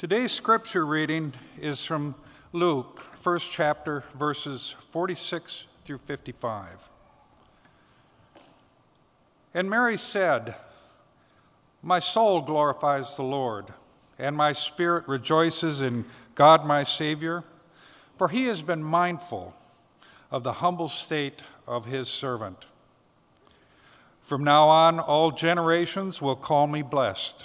Today's scripture reading is from Luke, first chapter, verses 46 through 55. And Mary said, My soul glorifies the Lord, and my spirit rejoices in God my Savior, for he has been mindful of the humble state of his servant. From now on, all generations will call me blessed.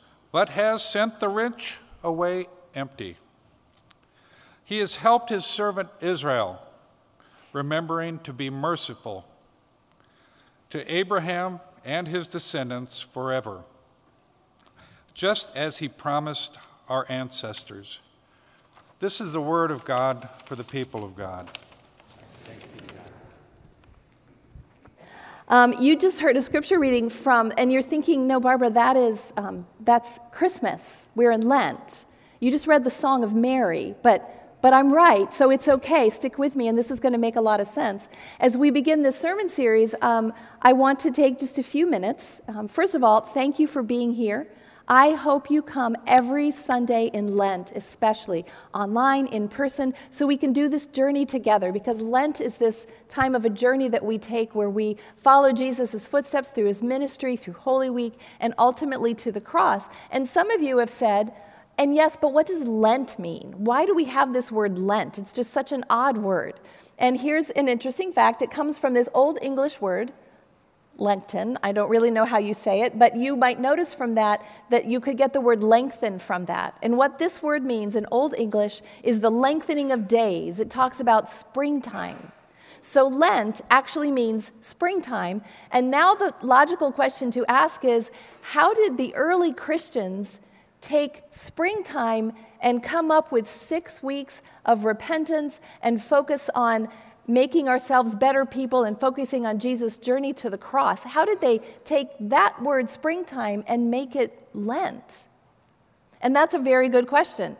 but has sent the rich away empty. He has helped his servant Israel, remembering to be merciful to Abraham and his descendants forever, just as he promised our ancestors. This is the word of God for the people of God. Um, you just heard a scripture reading from, and you're thinking, no, Barbara, that is, um, that's Christmas. We're in Lent. You just read the Song of Mary, but, but I'm right, so it's okay. Stick with me, and this is going to make a lot of sense. As we begin this sermon series, um, I want to take just a few minutes. Um, first of all, thank you for being here. I hope you come every Sunday in Lent, especially online, in person, so we can do this journey together because Lent is this time of a journey that we take where we follow Jesus' footsteps through his ministry, through Holy Week, and ultimately to the cross. And some of you have said, and yes, but what does Lent mean? Why do we have this word Lent? It's just such an odd word. And here's an interesting fact it comes from this Old English word Lenten. I don't really know how you say it, but you might notice from that that you could get the word lengthen from that. And what this word means in Old English is the lengthening of days. It talks about springtime. So Lent actually means springtime. And now the logical question to ask is how did the early Christians take springtime and come up with six weeks of repentance and focus on making ourselves better people and focusing on Jesus' journey to the cross, how did they take that word springtime and make it Lent? And that's a very good question.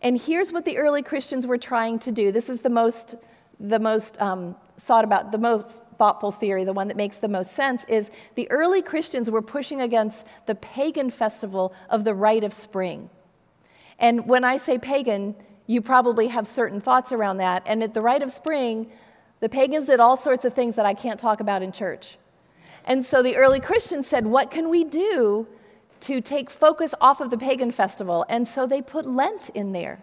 And here's what the early Christians were trying to do. This is the most, the most um, sought about, the most thoughtful theory, the one that makes the most sense, is the early Christians were pushing against the pagan festival of the rite of spring. And when I say pagan, you probably have certain thoughts around that. And at the rite of spring, the pagans did all sorts of things that I can't talk about in church. And so the early Christians said, What can we do to take focus off of the pagan festival? And so they put Lent in there.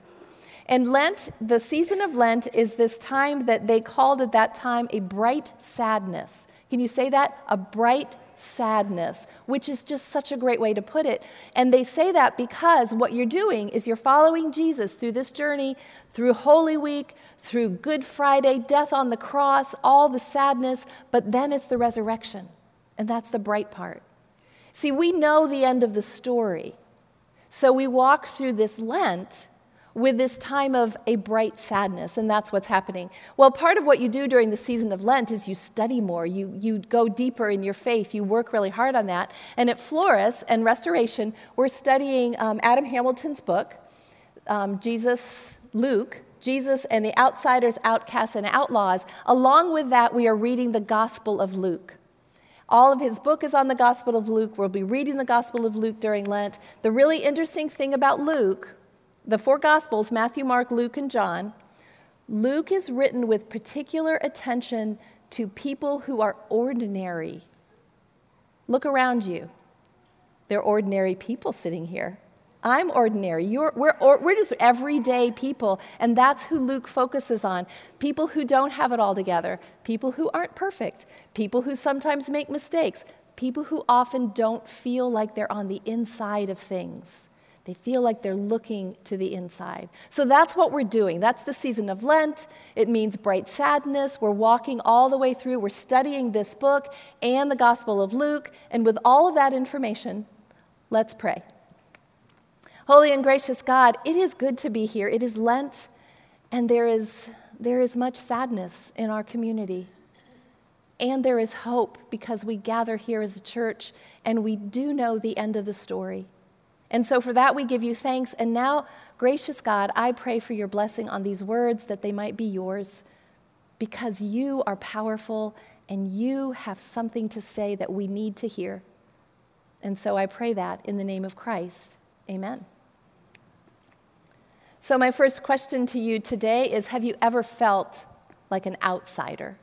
And Lent, the season of Lent, is this time that they called at that time a bright sadness. Can you say that? A bright sadness, which is just such a great way to put it. And they say that because what you're doing is you're following Jesus through this journey, through Holy Week, through Good Friday, death on the cross, all the sadness, but then it's the resurrection. And that's the bright part. See, we know the end of the story. So we walk through this Lent with this time of a bright sadness, and that's what's happening. Well, part of what you do during the season of Lent is you study more, you, you go deeper in your faith, you work really hard on that. And at Flores and Restoration, we're studying um, Adam Hamilton's book, um, Jesus Luke, Jesus and the outsiders, outcasts, and outlaws. Along with that, we are reading the Gospel of Luke. All of his book is on the Gospel of Luke. We'll be reading the Gospel of Luke during Lent. The really interesting thing about Luke the four Gospels Matthew, Mark, Luke, and John Luke is written with particular attention to people who are ordinary. Look around you. They're ordinary people sitting here. I'm ordinary. You're, we're, we're just everyday people, and that's who Luke focuses on. People who don't have it all together, people who aren't perfect, people who sometimes make mistakes, people who often don't feel like they're on the inside of things. They feel like they're looking to the inside. So that's what we're doing. That's the season of Lent. It means bright sadness. We're walking all the way through. We're studying this book and the Gospel of Luke. And with all of that information, let's pray. Holy and gracious God, it is good to be here. It is Lent, and there is, there is much sadness in our community. And there is hope because we gather here as a church and we do know the end of the story. And so for that, we give you thanks. And now, gracious God, I pray for your blessing on these words that they might be yours because you are powerful and you have something to say that we need to hear. And so I pray that in the name of Christ. Amen. So, my first question to you today is Have you ever felt like an outsider?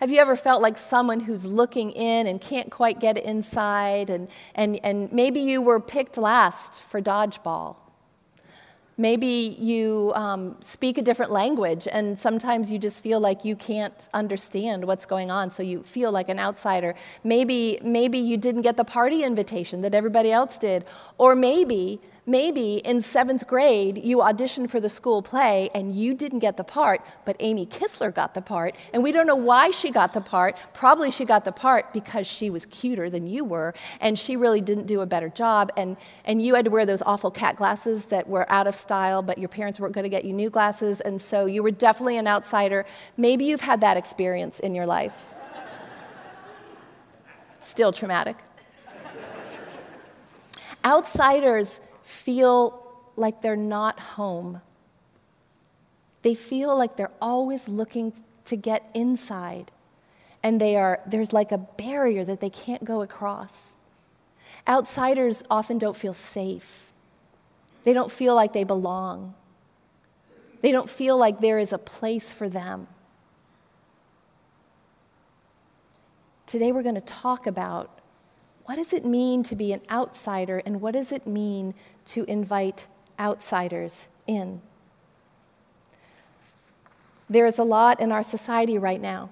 Have you ever felt like someone who's looking in and can't quite get inside, and, and, and maybe you were picked last for dodgeball? Maybe you um, speak a different language, and sometimes you just feel like you can't understand what's going on, so you feel like an outsider. Maybe, maybe you didn't get the party invitation that everybody else did, or maybe Maybe in seventh grade, you auditioned for the school play and you didn't get the part, but Amy Kistler got the part. And we don't know why she got the part. Probably she got the part because she was cuter than you were and she really didn't do a better job. And, and you had to wear those awful cat glasses that were out of style, but your parents weren't going to get you new glasses. And so you were definitely an outsider. Maybe you've had that experience in your life. Still traumatic. Outsiders feel like they're not home. They feel like they're always looking to get inside, and they are, there's like a barrier that they can't go across. Outsiders often don't feel safe. They don't feel like they belong. They don't feel like there is a place for them. Today, we're going to talk about what does it mean to be an outsider and what does it mean to invite outsiders in? There is a lot in our society right now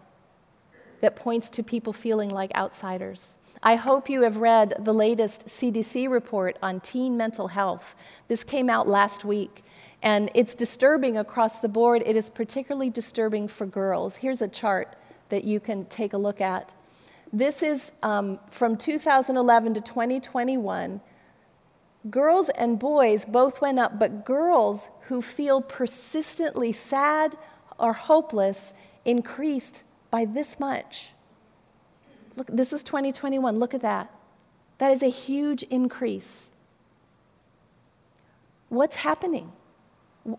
that points to people feeling like outsiders. I hope you have read the latest CDC report on teen mental health. This came out last week, and it's disturbing across the board. It is particularly disturbing for girls. Here's a chart that you can take a look at. This is um, from 2011 to 2021. Girls and boys both went up, but girls who feel persistently sad or hopeless increased by this much. Look, this is 2021. Look at that. That is a huge increase. What's happening?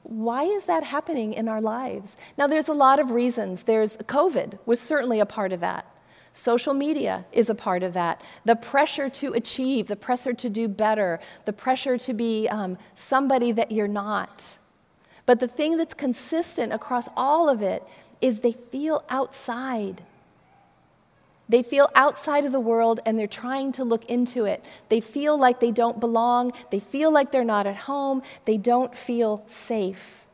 Why is that happening in our lives? Now, there's a lot of reasons. There's COVID was certainly a part of that. Social media is a part of that. The pressure to achieve, the pressure to do better, the pressure to be um, somebody that you're not. But the thing that's consistent across all of it is they feel outside. They feel outside of the world and they're trying to look into it. They feel like they don't belong. They feel like they're not at home. They don't feel safe.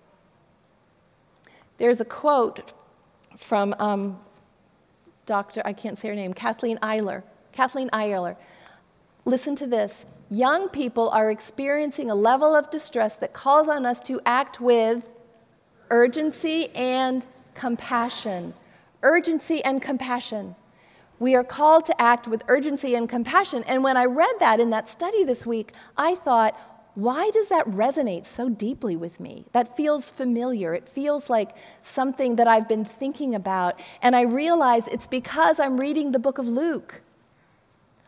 There's a quote from um, Dr. I can't say her name, Kathleen Eiler. Kathleen Eiler. Listen to this. Young people are experiencing a level of distress that calls on us to act with urgency and compassion. Urgency and compassion. We are called to act with urgency and compassion. And when I read that in that study this week, I thought, why does that resonate so deeply with me? That feels familiar. It feels like something that I've been thinking about. And I realize it's because I'm reading the book of Luke.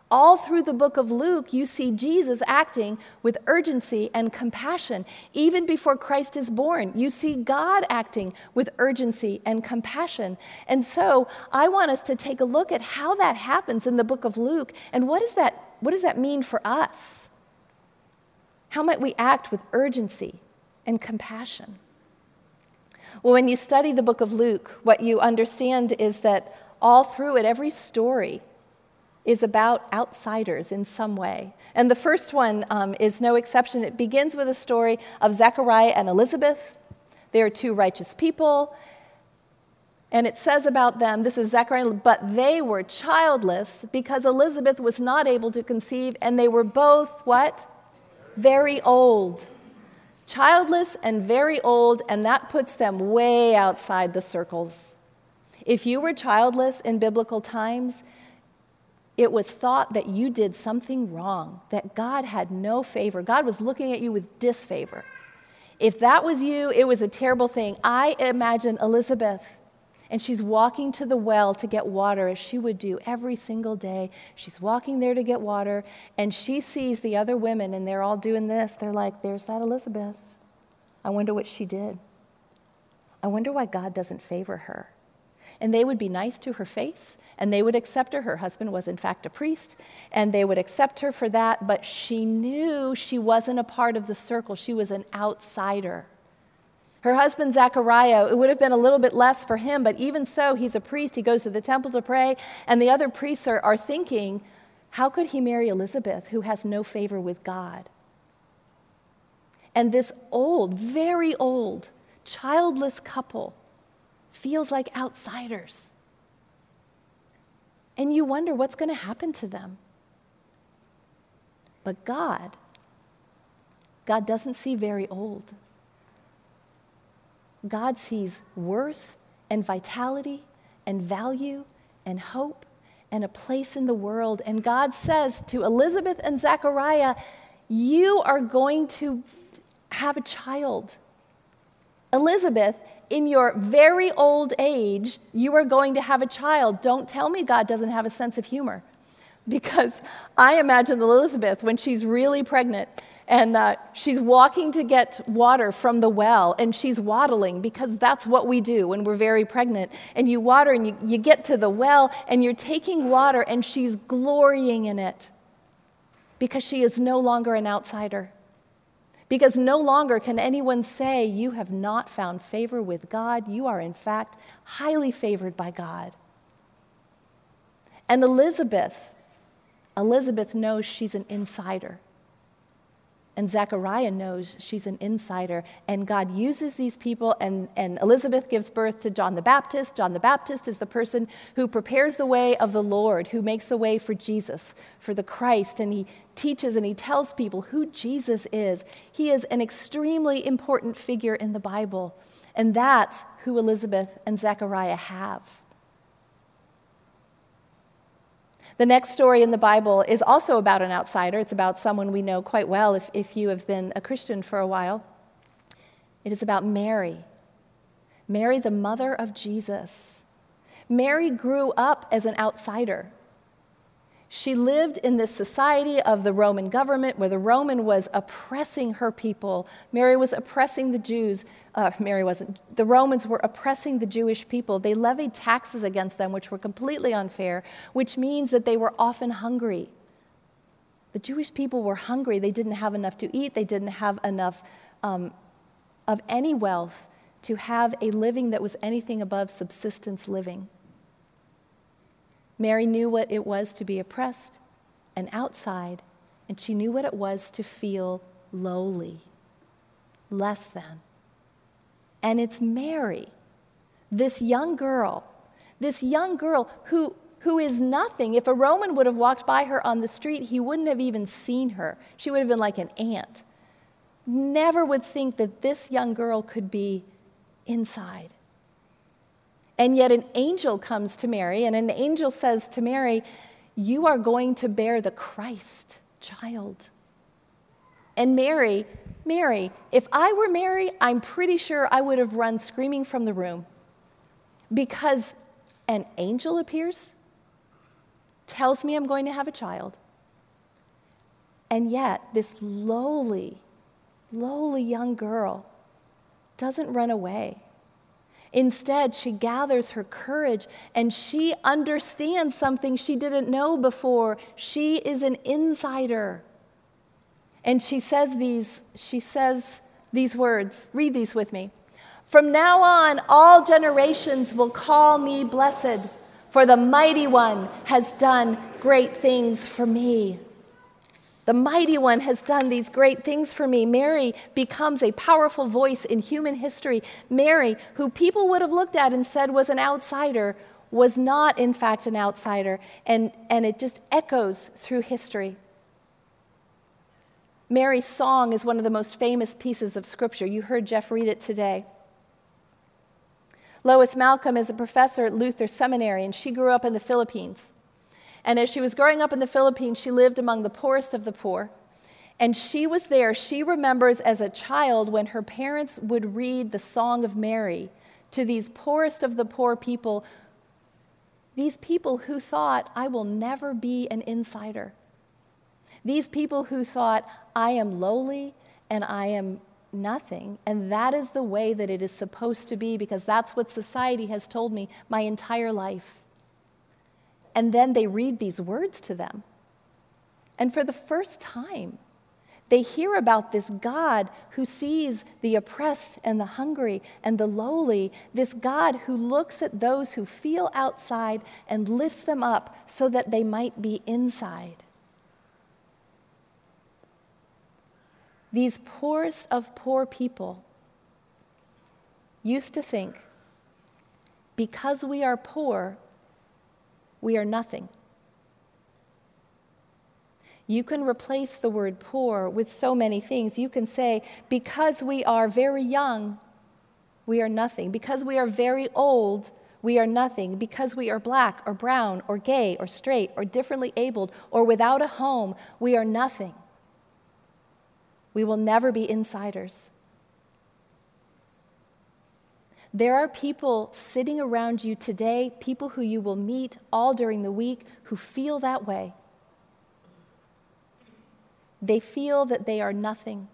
All through the book of Luke, you see Jesus acting with urgency and compassion. Even before Christ is born, you see God acting with urgency and compassion. And so I want us to take a look at how that happens in the book of Luke and what, is that, what does that mean for us? How might we act with urgency and compassion? Well, when you study the book of Luke, what you understand is that all through it, every story is about outsiders in some way. And the first one um, is no exception. It begins with a story of Zechariah and Elizabeth. They are two righteous people. And it says about them, this is Zechariah, but they were childless because Elizabeth was not able to conceive, and they were both what? Very old. Childless and very old, and that puts them way outside the circles. If you were childless in biblical times, it was thought that you did something wrong, that God had no favor. God was looking at you with disfavor. If that was you, it was a terrible thing. I imagine Elizabeth, and she's walking to the well to get water as she would do every single day. She's walking there to get water, and she sees the other women, and they're all doing this. They're like, There's that Elizabeth. I wonder what she did. I wonder why God doesn't favor her. And they would be nice to her face, and they would accept her. Her husband was, in fact, a priest, and they would accept her for that, but she knew she wasn't a part of the circle. She was an outsider. Her husband, Zechariah, it would have been a little bit less for him, but even so, he's a priest. He goes to the temple to pray, and the other priests are, are thinking, how could he marry Elizabeth, who has no favor with God? And this old, very old, childless couple feels like outsiders. And you wonder what's going to happen to them. But God, God doesn't see very old. God sees worth and vitality and value and hope and a place in the world. And God says to Elizabeth and Zechariah, You are going to have a child. Elizabeth, in your very old age, you are going to have a child. Don't tell me God doesn't have a sense of humor. Because I imagine Elizabeth when she's really pregnant and uh, she's walking to get water from the well and she's waddling because that's what we do when we're very pregnant. And you water and you, you get to the well and you're taking water and she's glorying in it because she is no longer an outsider. Because no longer can anyone say, You have not found favor with God. You are, in fact, highly favored by God. And Elizabeth, Elizabeth knows she's an insider. And Zechariah knows she's an insider. And God uses these people, and, and Elizabeth gives birth to John the Baptist. John the Baptist is the person who prepares the way of the Lord, who makes the way for Jesus, for the Christ. And he teaches and he tells people who Jesus is. He is an extremely important figure in the Bible. And that's who Elizabeth and Zechariah have. The next story in the Bible is also about an outsider. It's about someone we know quite well if, if you have been a Christian for a while. It is about Mary, Mary, the mother of Jesus. Mary grew up as an outsider. She lived in this society of the Roman government where the Roman was oppressing her people. Mary was oppressing the Jews. Uh, Mary wasn't. The Romans were oppressing the Jewish people. They levied taxes against them, which were completely unfair, which means that they were often hungry. The Jewish people were hungry. They didn't have enough to eat, they didn't have enough um, of any wealth to have a living that was anything above subsistence living. Mary knew what it was to be oppressed and outside, and she knew what it was to feel lowly, less than. And it's Mary, this young girl, this young girl who, who is nothing. If a Roman would have walked by her on the street, he wouldn't have even seen her. She would have been like an ant. Never would think that this young girl could be inside. And yet, an angel comes to Mary, and an angel says to Mary, You are going to bear the Christ child. And Mary, Mary, if I were Mary, I'm pretty sure I would have run screaming from the room because an angel appears, tells me I'm going to have a child. And yet, this lowly, lowly young girl doesn't run away. Instead, she gathers her courage and she understands something she didn't know before. She is an insider. And she says these, she says these words. Read these with me. From now on, all generations will call me blessed, for the mighty one has done great things for me. The mighty one has done these great things for me. Mary becomes a powerful voice in human history. Mary, who people would have looked at and said was an outsider, was not, in fact, an outsider. And, and it just echoes through history. Mary's song is one of the most famous pieces of scripture. You heard Jeff read it today. Lois Malcolm is a professor at Luther Seminary, and she grew up in the Philippines. And as she was growing up in the Philippines, she lived among the poorest of the poor. And she was there. She remembers as a child when her parents would read the Song of Mary to these poorest of the poor people, these people who thought, I will never be an insider. These people who thought, I am lowly and I am nothing. And that is the way that it is supposed to be because that's what society has told me my entire life. And then they read these words to them. And for the first time, they hear about this God who sees the oppressed and the hungry and the lowly, this God who looks at those who feel outside and lifts them up so that they might be inside. These poorest of poor people used to think because we are poor, we are nothing. You can replace the word poor with so many things. You can say, because we are very young, we are nothing. Because we are very old, we are nothing. Because we are black or brown or gay or straight or differently abled or without a home, we are nothing. We will never be insiders. There are people sitting around you today, people who you will meet all during the week, who feel that way. They feel that they are nothing.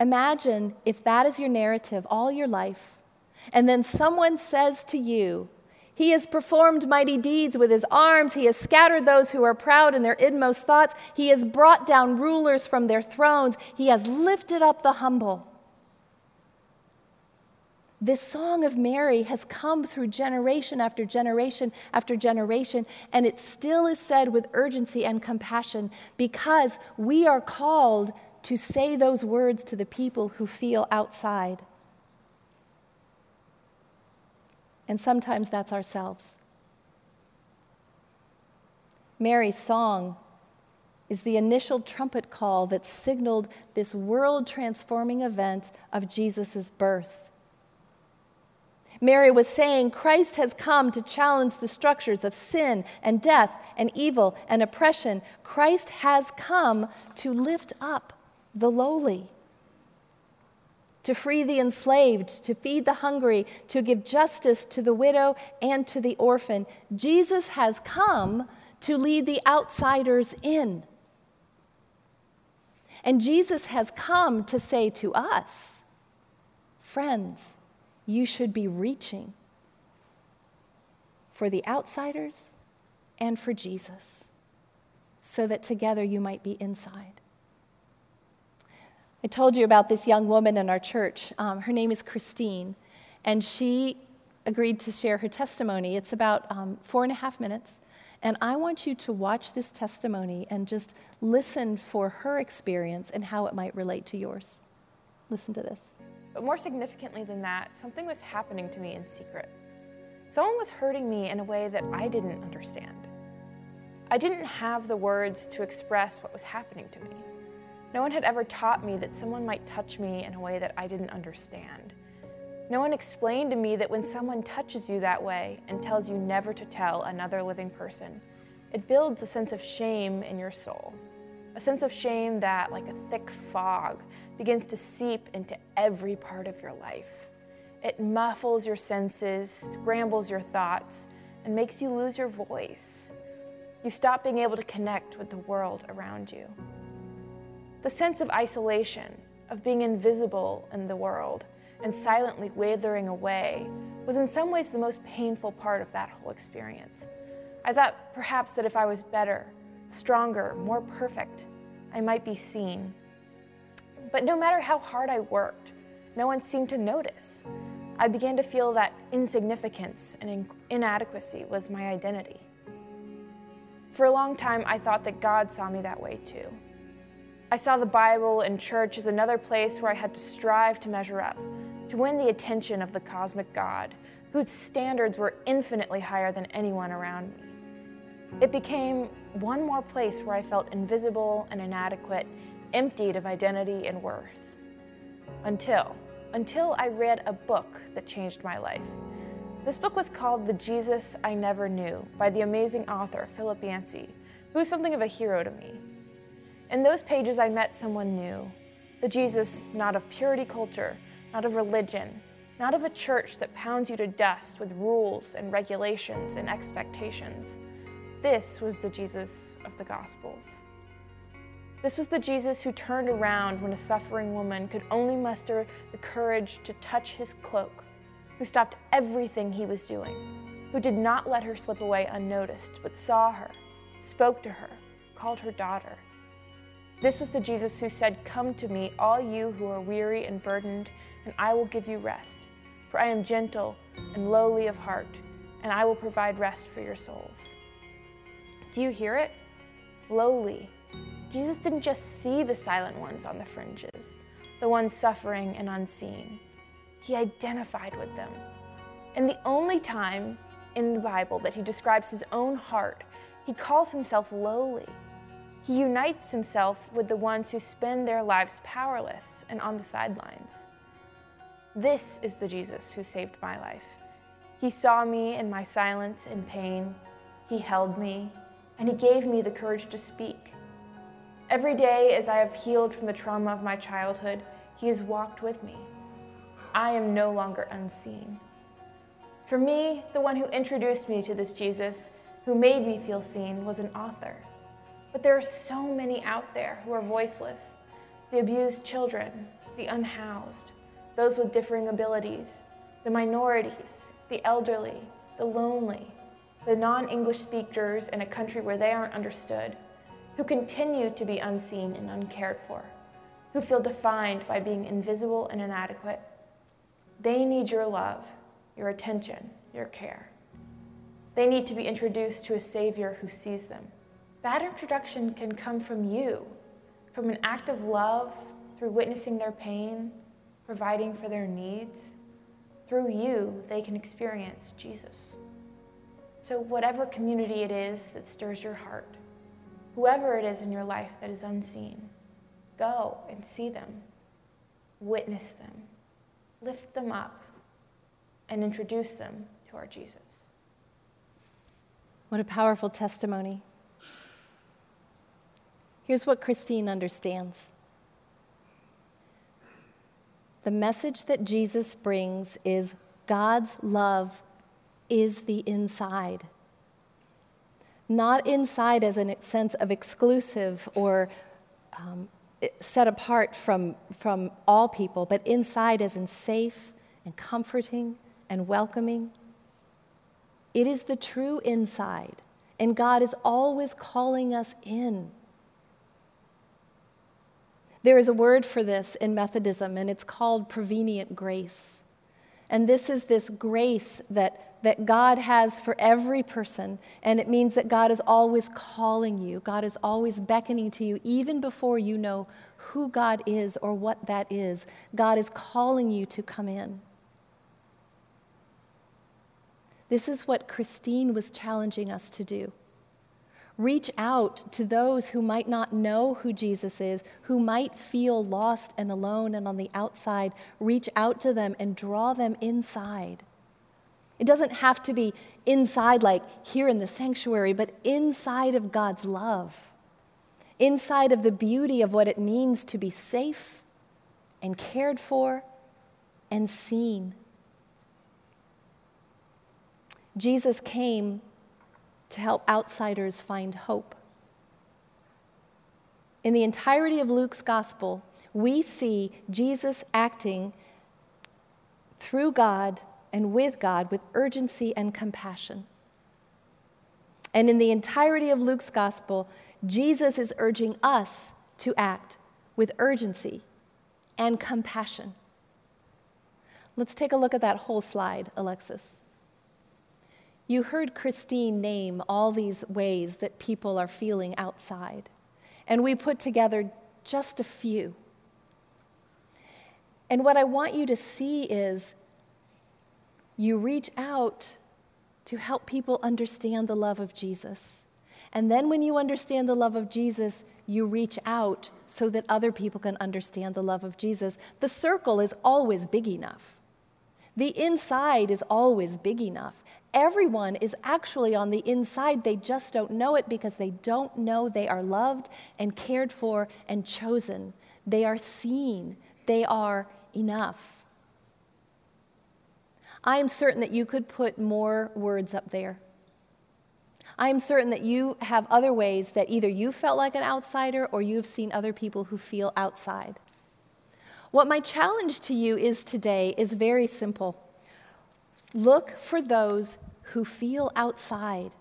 Imagine if that is your narrative all your life, and then someone says to you, He has performed mighty deeds with his arms. He has scattered those who are proud in their inmost thoughts. He has brought down rulers from their thrones. He has lifted up the humble. This song of Mary has come through generation after generation after generation, and it still is said with urgency and compassion because we are called to say those words to the people who feel outside. And sometimes that's ourselves. Mary's song is the initial trumpet call that signaled this world transforming event of Jesus' birth. Mary was saying Christ has come to challenge the structures of sin and death and evil and oppression. Christ has come to lift up the lowly, to free the enslaved, to feed the hungry, to give justice to the widow and to the orphan. Jesus has come to lead the outsiders in. And Jesus has come to say to us, friends, you should be reaching for the outsiders and for Jesus so that together you might be inside. I told you about this young woman in our church. Um, her name is Christine, and she agreed to share her testimony. It's about um, four and a half minutes. And I want you to watch this testimony and just listen for her experience and how it might relate to yours. Listen to this. But more significantly than that, something was happening to me in secret. Someone was hurting me in a way that I didn't understand. I didn't have the words to express what was happening to me. No one had ever taught me that someone might touch me in a way that I didn't understand. No one explained to me that when someone touches you that way and tells you never to tell another living person, it builds a sense of shame in your soul. A sense of shame that, like a thick fog, begins to seep into every part of your life. It muffles your senses, scrambles your thoughts, and makes you lose your voice. You stop being able to connect with the world around you. The sense of isolation, of being invisible in the world and silently withering away, was in some ways the most painful part of that whole experience. I thought perhaps that if I was better, stronger, more perfect, I might be seen but no matter how hard I worked, no one seemed to notice. I began to feel that insignificance and inadequacy was my identity. For a long time, I thought that God saw me that way too. I saw the Bible and church as another place where I had to strive to measure up, to win the attention of the cosmic God, whose standards were infinitely higher than anyone around me. It became one more place where I felt invisible and inadequate emptied of identity and worth. Until, until I read a book that changed my life. This book was called The Jesus I Never Knew by the amazing author Philip Yancey, who is something of a hero to me. In those pages, I met someone new the Jesus not of purity culture, not of religion, not of a church that pounds you to dust with rules and regulations and expectations. This was the Jesus of the Gospels. This was the Jesus who turned around when a suffering woman could only muster the courage to touch his cloak, who stopped everything he was doing, who did not let her slip away unnoticed, but saw her, spoke to her, called her daughter. This was the Jesus who said, Come to me, all you who are weary and burdened, and I will give you rest. For I am gentle and lowly of heart, and I will provide rest for your souls. Do you hear it? Lowly. Jesus didn't just see the silent ones on the fringes, the ones suffering and unseen. He identified with them. And the only time in the Bible that he describes his own heart, he calls himself lowly. He unites himself with the ones who spend their lives powerless and on the sidelines. This is the Jesus who saved my life. He saw me in my silence and pain. He held me, and He gave me the courage to speak. Every day, as I have healed from the trauma of my childhood, He has walked with me. I am no longer unseen. For me, the one who introduced me to this Jesus, who made me feel seen, was an author. But there are so many out there who are voiceless the abused children, the unhoused, those with differing abilities, the minorities, the elderly, the lonely, the non English speakers in a country where they aren't understood, who continue to be unseen and uncared for, who feel defined by being invisible and inadequate. They need your love, your attention, your care. They need to be introduced to a Savior who sees them. That introduction can come from you, from an act of love through witnessing their pain, providing for their needs. Through you, they can experience Jesus. So, whatever community it is that stirs your heart, whoever it is in your life that is unseen, go and see them, witness them, lift them up, and introduce them to our Jesus. What a powerful testimony. Here's what Christine understands the message that Jesus brings is God's love is the inside. Not inside as in a sense of exclusive or um, set apart from, from all people, but inside as in safe and comforting and welcoming. It is the true inside, and God is always calling us in. There is a word for this in Methodism, and it's called prevenient grace. And this is this grace that, that God has for every person. And it means that God is always calling you, God is always beckoning to you, even before you know who God is or what that is. God is calling you to come in. This is what Christine was challenging us to do. Reach out to those who might not know who Jesus is, who might feel lost and alone and on the outside. Reach out to them and draw them inside. It doesn't have to be inside, like here in the sanctuary, but inside of God's love, inside of the beauty of what it means to be safe and cared for and seen. Jesus came to help outsiders find hope. In the entirety of Luke's gospel, we see Jesus acting through God and with God with urgency and compassion. And in the entirety of Luke's gospel, Jesus is urging us to act with urgency and compassion. Let's take a look at that whole slide, Alexis. You heard Christine name all these ways that people are feeling outside, and we put together just a few. And what I want you to see is you reach out to help people understand the love of Jesus. And then when you understand the love of Jesus, you reach out so that other people can understand the love of Jesus. The circle is always big enough. The inside is always big enough. Everyone is actually on the inside. They just don't know it because they don't know they are loved and cared for and chosen. They are seen. They are enough. I am certain that you could put more words up there. I am certain that you have other ways that either you felt like an outsider or you've seen other people who feel outside. What my challenge to you is today is very simple. Look for those who feel outside.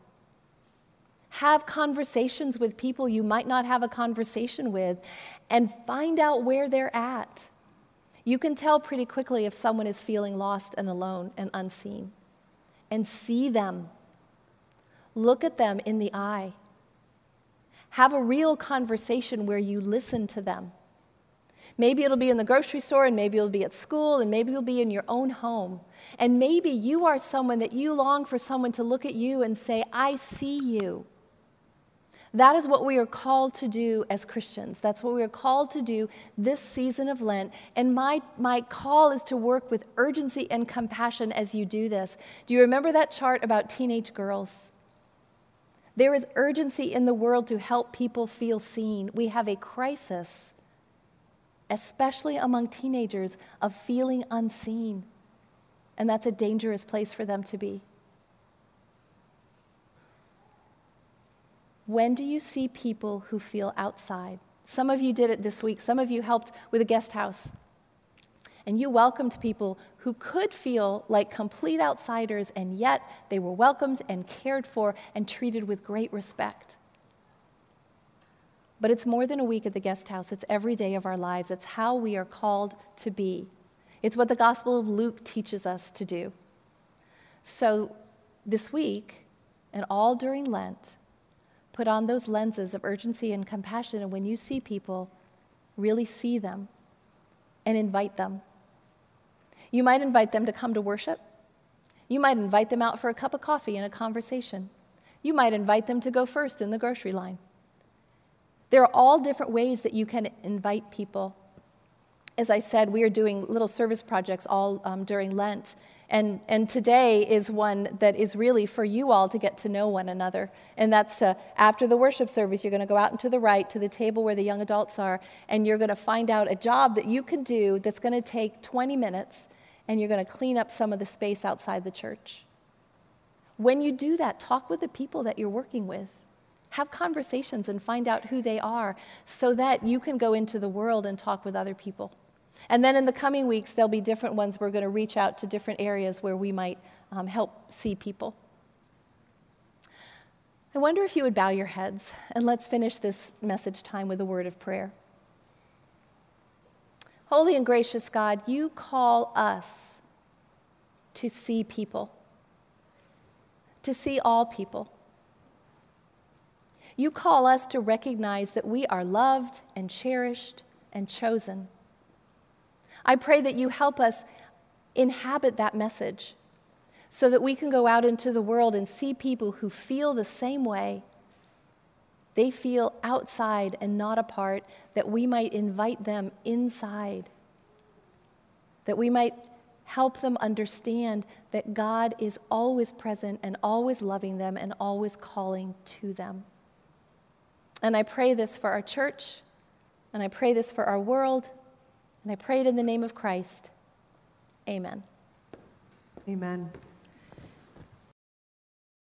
Have conversations with people you might not have a conversation with and find out where they're at. You can tell pretty quickly if someone is feeling lost and alone and unseen. And see them. Look at them in the eye. Have a real conversation where you listen to them. Maybe it'll be in the grocery store, and maybe it'll be at school, and maybe it'll be in your own home. And maybe you are someone that you long for someone to look at you and say, I see you. That is what we are called to do as Christians. That's what we are called to do this season of Lent. And my, my call is to work with urgency and compassion as you do this. Do you remember that chart about teenage girls? There is urgency in the world to help people feel seen. We have a crisis, especially among teenagers, of feeling unseen. And that's a dangerous place for them to be. When do you see people who feel outside? Some of you did it this week. Some of you helped with a guest house. And you welcomed people who could feel like complete outsiders, and yet they were welcomed and cared for and treated with great respect. But it's more than a week at the guest house, it's every day of our lives. It's how we are called to be. It's what the Gospel of Luke teaches us to do. So this week, and all during Lent, Put on those lenses of urgency and compassion, and when you see people, really see them and invite them. You might invite them to come to worship. You might invite them out for a cup of coffee and a conversation. You might invite them to go first in the grocery line. There are all different ways that you can invite people. As I said, we are doing little service projects all um, during Lent, and, and today is one that is really for you all to get to know one another. And that's to, after the worship service, you're going to go out and to the right to the table where the young adults are, and you're going to find out a job that you can do that's going to take 20 minutes, and you're going to clean up some of the space outside the church. When you do that, talk with the people that you're working with. Have conversations and find out who they are so that you can go into the world and talk with other people. And then in the coming weeks, there'll be different ones. We're going to reach out to different areas where we might um, help see people. I wonder if you would bow your heads and let's finish this message time with a word of prayer. Holy and gracious God, you call us to see people, to see all people. You call us to recognize that we are loved and cherished and chosen. I pray that you help us inhabit that message so that we can go out into the world and see people who feel the same way. They feel outside and not apart, that we might invite them inside, that we might help them understand that God is always present and always loving them and always calling to them. And I pray this for our church, and I pray this for our world. And I pray it in the name of Christ. Amen. Amen.